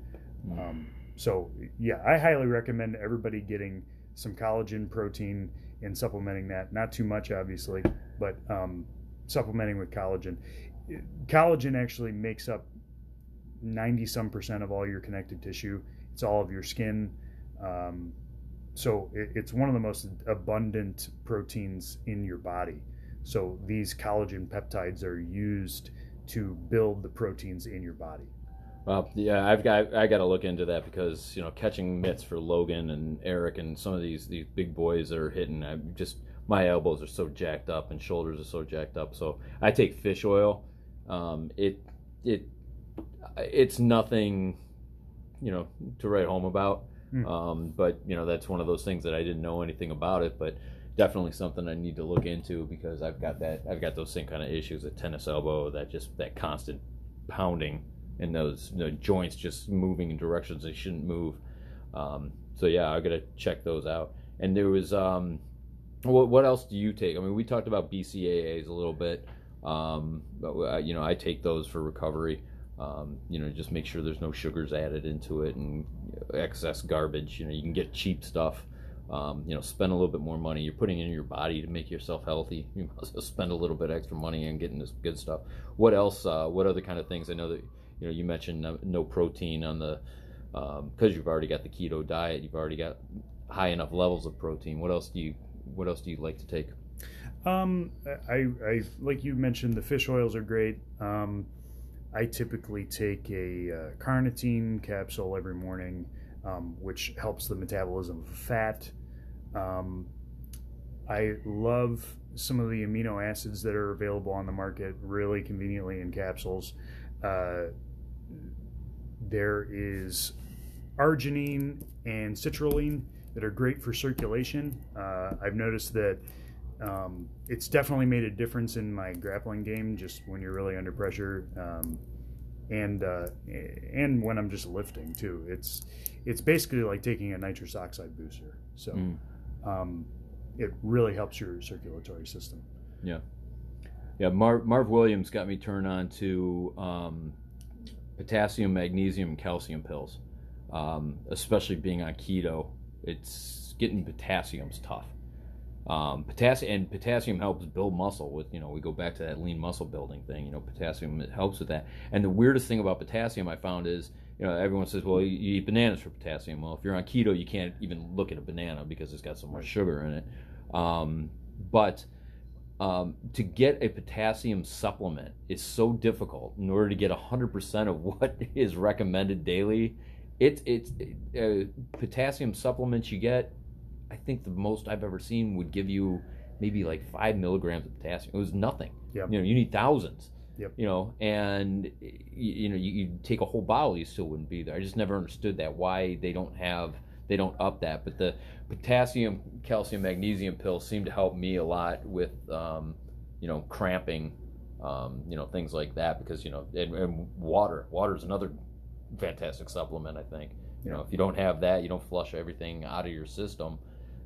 Um, so yeah, I highly recommend everybody getting some collagen protein and supplementing that. Not too much, obviously, but um, supplementing with collagen. Collagen actually makes up ninety some percent of all your connective tissue. It's all of your skin. Um, so it, it's one of the most abundant proteins in your body. So these collagen peptides are used to build the proteins in your body. Well, yeah, I've got I got to look into that because you know catching mitts for Logan and Eric and some of these these big boys that are hitting. I just my elbows are so jacked up and shoulders are so jacked up. So I take fish oil. Um, it it it's nothing, you know, to write home about. Hmm. Um, but you know that's one of those things that I didn't know anything about it, but definitely something I need to look into because I've got that I've got those same kind of issues at tennis elbow that just that constant pounding and those joints just moving in directions they shouldn't move. Um, so yeah, I gotta check those out. And there was um, what what else do you take? I mean, we talked about BCAAs a little bit. Um, but uh, you know, I take those for recovery. Um, you know, just make sure there's no sugars added into it and excess garbage. You know, you can get cheap stuff. Um, you know, spend a little bit more money. You're putting in your body to make yourself healthy. You must spend a little bit extra money on getting this good stuff. What else? Uh, what other kind of things? I know that you know you mentioned no, protein on the because um, you've already got the keto diet. You've already got high enough levels of protein. What else do you What else do you like to take? Um, I, I like you mentioned the fish oils are great. Um, I typically take a uh, carnitine capsule every morning, um, which helps the metabolism of fat. Um, I love some of the amino acids that are available on the market, really conveniently in capsules. Uh, there is arginine and citrulline that are great for circulation. Uh, I've noticed that um, it's definitely made a difference in my grappling game, just when you're really under pressure, um, and uh, and when I'm just lifting too. It's it's basically like taking a nitrous oxide booster. So Mm. um, it really helps your circulatory system. Yeah, yeah. Marv, Marv Williams got me turned on to um, potassium, magnesium, and calcium pills. Um, especially being on keto, it's getting potassium's tough. Um, potassium and potassium helps build muscle. With you know, we go back to that lean muscle building thing. You know, potassium it helps with that. And the weirdest thing about potassium I found is, you know, everyone says, well, you, you eat bananas for potassium. Well, if you're on keto, you can't even look at a banana because it's got so much sugar in it. Um, but um, to get a potassium supplement is so difficult in order to get 100% of what is recommended daily. It, it's uh, potassium supplements you get, I think the most I've ever seen would give you maybe like five milligrams of potassium. It was nothing. Yep. You know, you need thousands. Yep. You know, and you, you know, you, you take a whole bottle, you still wouldn't be there. I just never understood that why they don't have they don't up that. But the potassium, calcium, magnesium pills seem to help me a lot with um, you know cramping, um, you know things like that because you know and, and water. Water is another fantastic supplement. I think you know if you don't have that, you don't flush everything out of your system.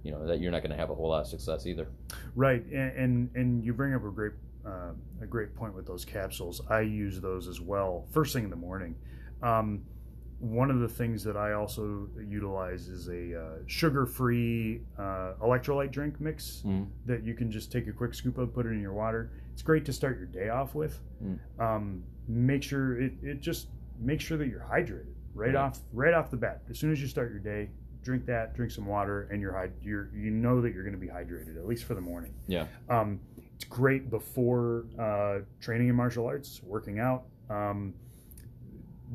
You know that you're not going to have a whole lot of success either. Right, and and, and you bring up a great uh, a great point with those capsules. I use those as well first thing in the morning. Um, one of the things that I also utilize is a uh, sugar-free uh, electrolyte drink mix Mm. that you can just take a quick scoop of, put it in your water. It's great to start your day off with. Mm. Um, make sure it, it just make sure that you're hydrated right off right off the bat. As soon as you start your day, drink that, drink some water, and you're hyd- you're you know that you're going to be hydrated at least for the morning. Yeah. Um, it's great before uh, training in martial arts, working out. Um,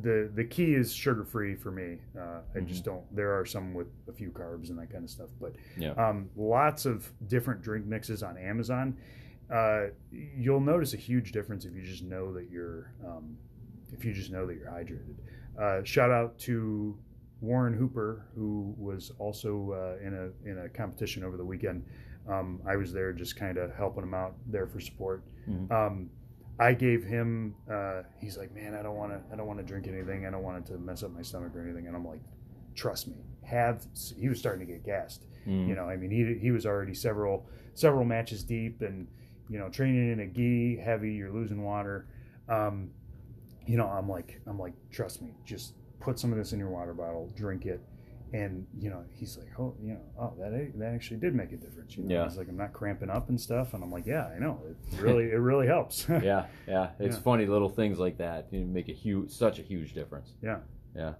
the the key is sugar free for me. Uh, I just don't. There are some with a few carbs and that kind of stuff, but Yeah. um, lots of different drink mixes on Amazon. Uh, you'll notice a huge difference if you just know that you're um, if you just know that you're hydrated. Uh, shout out to Warren Hooper, who was also uh, in a in a competition over the weekend. Um, I was there just kind of helping him out there for support. Mhm. I gave him. Uh, he's like, man, I don't want to. I don't want to drink anything. I don't want it to mess up my stomach or anything. And I'm like, trust me. Have he was starting to get gassed. Mm. You know, I mean, he he was already several several matches deep, and you know, training in a gi, heavy. You're losing water. Um, you know, I'm like, I'm like, trust me. Just put some of this in your water bottle, drink it. And you know, he's like, oh, you know, oh, that that actually did make a difference. You know, Yeah. he's like, I'm not cramping up and stuff, and I'm like, yeah, I know, it really, it really helps. yeah, yeah. It's Yeah. funny little things like that you make a huge, such a huge difference. yeah. Yeah.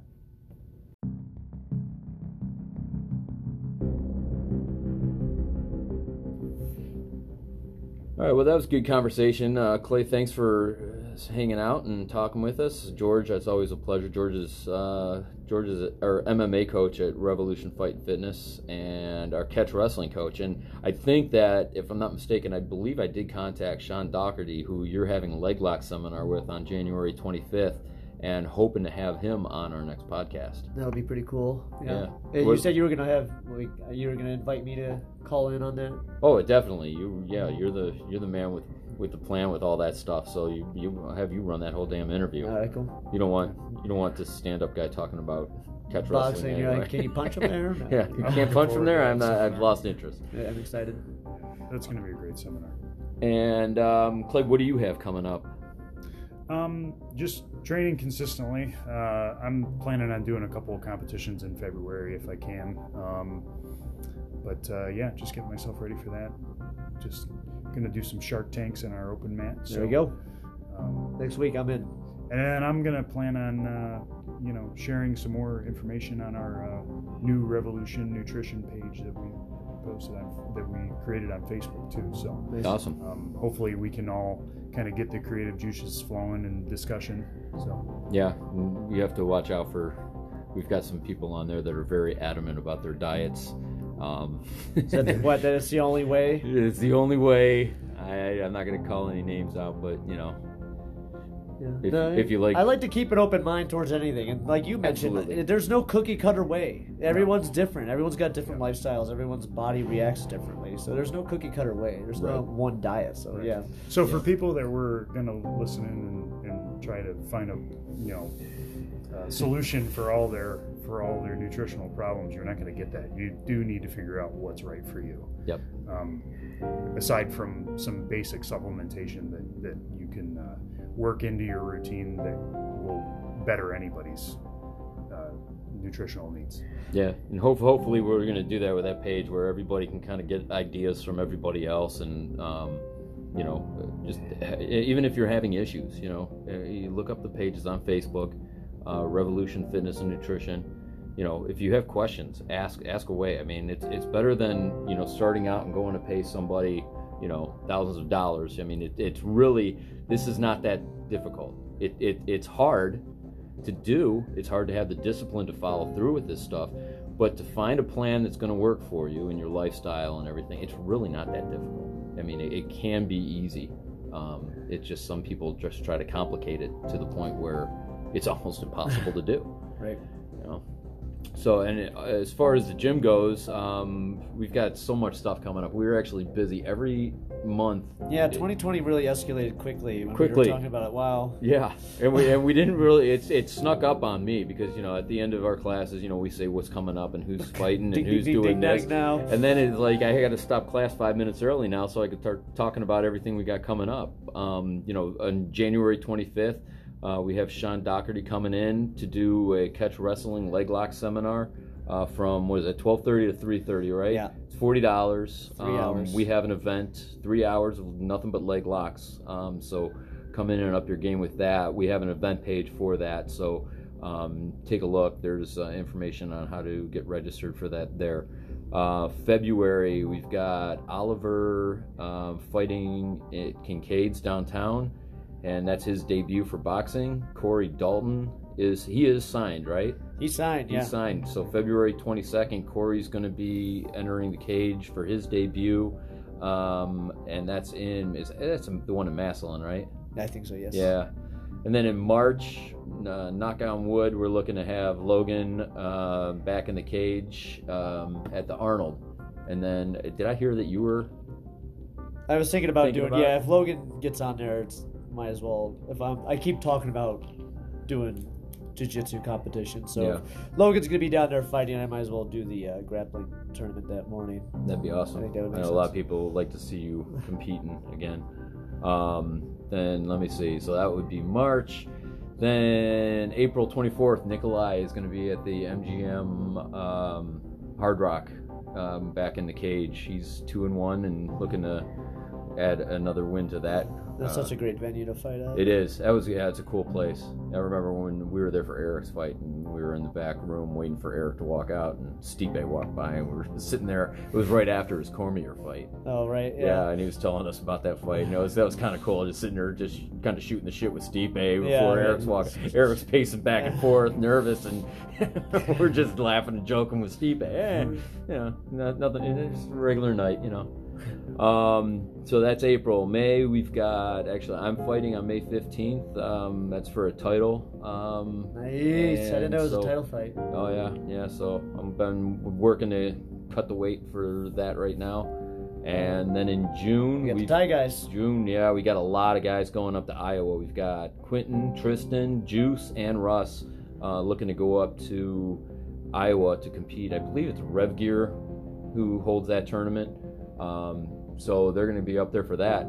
All right. Well, that was a good conversation. Uh, Clay, thanks for hanging out and talking with us. George, it's always a pleasure. George is uh, George is our MMA coach at Revolution Fight and Fitness and our catch wrestling coach. And I think that, if I'm not mistaken, I believe I did contact Sean Doherty, who you're having a leg lock seminar with on January 25th, and hoping to have him on our next podcast. That'll be pretty cool. Yeah. And you said you were gonna have like you were gonna invite me to call in on that. Oh, definitely. You, yeah, you're the you're the man with with the plan with all that stuff. So you you have you run that whole damn interview. All right, cool. You don't want you don't want this stand up guy talking about catch wrestling. Boxing. You're anyway. like, can you punch him there? No. yeah, you I'm can't punch from there. I'm not. I've lost interest. Yeah, I'm excited. That's going to be a great seminar. And um, Clay, what do you have coming up? Um, just training consistently. Uh, I'm planning on doing a couple of competitions in February if I can. Um, but uh, yeah, just getting myself ready for that. Just gonna do some shark tanks in our open mat. There we go. Um, Next week I'm in. and then I'm gonna plan on, uh, you know, sharing some more information on our uh, new Revolution Nutrition page that we posted on, that we created on Facebook too. So Nice. Awesome. um, hopefully we can all kind of get the creative juices flowing and discussion. So Yeah, you have to watch out for. We've got some people on there that are very adamant about their diets. Um, So that- what? That is the only way. It's the only way. I, I'm not going to call any names out, but you know, Yeah. If- No, if you like- I like to keep an open mind towards anything, and like you mentioned, Absolutely. there's no cookie cutter way. Everyone's different. Everyone's got different lifestyles. Everyone's body reacts differently. So there's no cookie cutter way. There's no one diet. So Right. yeah, So for people that were gonna listen in and, and try to find a you know uh, solution for all their for all their nutritional problems, you're not gonna get that. You do need to figure out what's right for you. Yep. Um, aside from some basic supplementation that that you can uh, work into your routine that will better anybody's uh, nutritional needs. yeah, and hope, hopefully we're going to do that with that page where everybody can kind of get ideas from everybody else, and um, you know, just even if you're having issues, you know, you look up the pages on Facebook, uh, Revolution Fitness and Nutrition. You know, if you have questions, ask ask away. I mean, it's it's better than you know starting out and going to pay somebody you know thousands of dollars. I mean, it, it's really this is not that difficult. It, it it's hard to do. It's hard to have the discipline to follow through with this stuff, but to find a plan that's going to work for you and your lifestyle and everything, it's really not that difficult. I mean, it, it can be easy. Um, it's just some people just try to complicate it to the point where it's almost impossible to do. right. You know. So, and as far as the gym goes, um, we've got so much stuff coming up. We're actually busy every month. Yeah, 2020 really escalated quickly. When Quickly. we were talking about it. Wow. Yeah, and we and we didn't really. It's it snuck up on me because you know at the end of our classes, you know, we say what's coming up and who's fighting and who's doing this. now. And then it's like I got to stop class five minutes early now so I could start talking about everything we got coming up. Um, you know, on January 25th, uh, we have Sean Doherty coming in to do a catch wrestling leg lock seminar uh, from what is it, 12:30 to 3:30, right? Yeah. It's forty dollars. Three hours. We have an event, three hours of nothing but leg locks. Um, so come in and up your game with that. We have an event page for that, so um, take a look. There's uh, information on how to get registered for that there. Uh, February, we've got Oliver uh, fighting at Kincaid's downtown, and that's his debut for boxing. Corey Dalton is he is signed, right? He signed, yeah. He signed. So February 22nd, Corey's going to be entering the cage for his debut, um, and that's in is that's the one in Massillon, right? I think so. Yes. Yeah. And then in March, uh, knock on wood, we're looking to have Logan uh, back in the cage um, at the Arnold. And then, did I hear that you were? I was thinking about Thinking doing. about yeah, it? if Logan gets on there, it's might as well. If I'm, I keep talking about doing jiu-jitsu competition. So Yeah. Logan's gonna be down there fighting. I might as well do the uh, grappling tournament that morning. That'd be awesome. I think that would I make know a lot of people like to see you competing again. Um, then let me see. So that would be March. Then April 24th, Nikolai is going to be at the MGM um, Hard Rock um, back in the cage. He's two and one and looking to add another win to that. That's such a great venue to fight at. It is. That was yeah. It's a cool place. I remember when we were there for Eric's fight, and we were in the back room waiting for Eric to walk out, and Stipe walked by, and we were sitting there. It was right after his Cormier fight. oh right. Yeah. Yeah. and he was telling us about that fight. And it was, that was kind of cool, just sitting there, just kind of shooting the shit with Stipe before Yeah. Eric's walking. Eric's pacing back and forth, nervous, and we're just laughing and joking with Stipe. Eh, you know, nothing. It's just a regular night, you know. Um, so that's April. May we've got actually I'm fighting on May 15th. Um, that's for a title. Um, Nice. I didn't know it was and a title fight. Oh yeah, yeah. So I've been working to cut the weight for that right now, and then in June We got the we Thai guys. June yeah we got a lot of guys going up to Iowa. We've got Quentin, Tristan, Juice, and Russ uh, looking to go up to Iowa to compete. I believe it's Rev Gear who holds that tournament. Um, so they're going to be up there for that,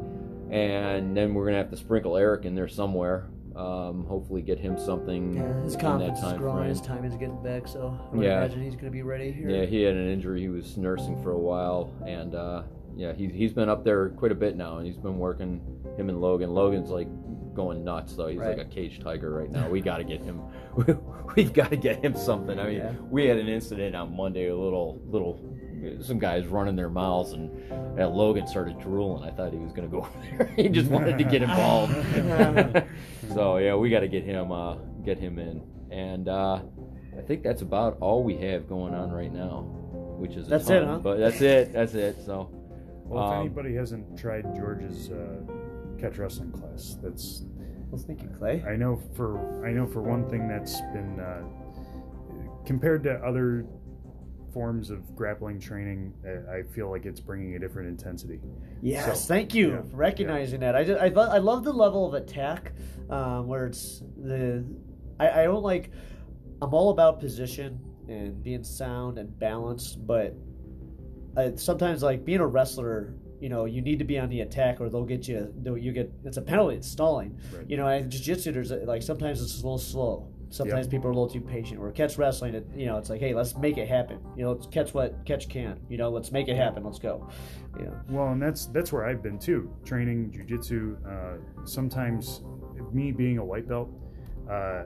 and then we're going to have to sprinkle Eric in there somewhere. Um, hopefully get him something Yeah, his confidence is time growing. frame. His time is getting back, so I would Yeah. imagine he's gonna be ready here. Yeah, he had an injury. He was nursing for a while, and uh, yeah, he's he's been up there quite a bit now, and he's been working him and Logan. Logan's like going nuts, though. He's Right. like a caged tiger right now. We got to get him. We've got to get him something. I mean, Yeah. we had an incident on Monday. A little little. Some guys running their mouths, and, and Logan started drooling. I thought he was going to go over there. he just wanted to get involved. so yeah, we got to get him uh, get him in, and uh, I think that's about all we have going on right now, which is a That's ton, it, huh? But that's it. That's it. So Well, if Um, anybody hasn't tried George's uh, catch wrestling class, that's Let's thank you, Clay. I know for I know for one thing that's been uh, compared to other forms of grappling training. uh, I feel like it's bringing a different intensity. Yes, So, thank you yeah, for recognizing that. I just, I, lo- I love the level of attack um, where it's the I, I don't like I'm all about position and being sound and balanced, but I, sometimes like being a wrestler, you know, you need to be on the attack or they'll get you. They'll, you get it's a penalty. It's stalling. Right. You know, and jiu-jitsu there's like sometimes it's a little slow. Sometimes people are a little too patient. Or catch wrestling, it, you know, it's like, hey, let's make it happen. You know, let's catch what catch can. You know, let's make it happen. Let's go. You know. Well, and that's that's where I've been too, training jujitsu. Uh, sometimes, me being a white belt, uh,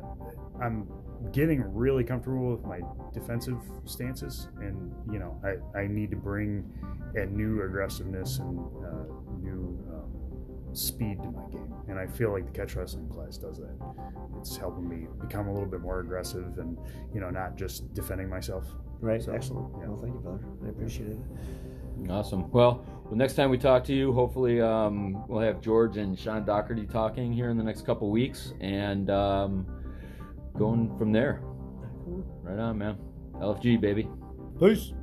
I'm getting really comfortable with my defensive stances, and you know, I, I need to bring a new aggressiveness and uh, new um, speed to my game, and I feel like the catch wrestling class does that. It's helping me become a little bit more aggressive, and you know, not just defending myself. Right. So, Excellent. yeah. Well, thank you, brother. I appreciate it. awesome. Well, well, next time we talk to you, hopefully um, we'll have George and Sean Doherty talking here in the next couple weeks, and um, going from there. Right on, man. LFG baby. Peace.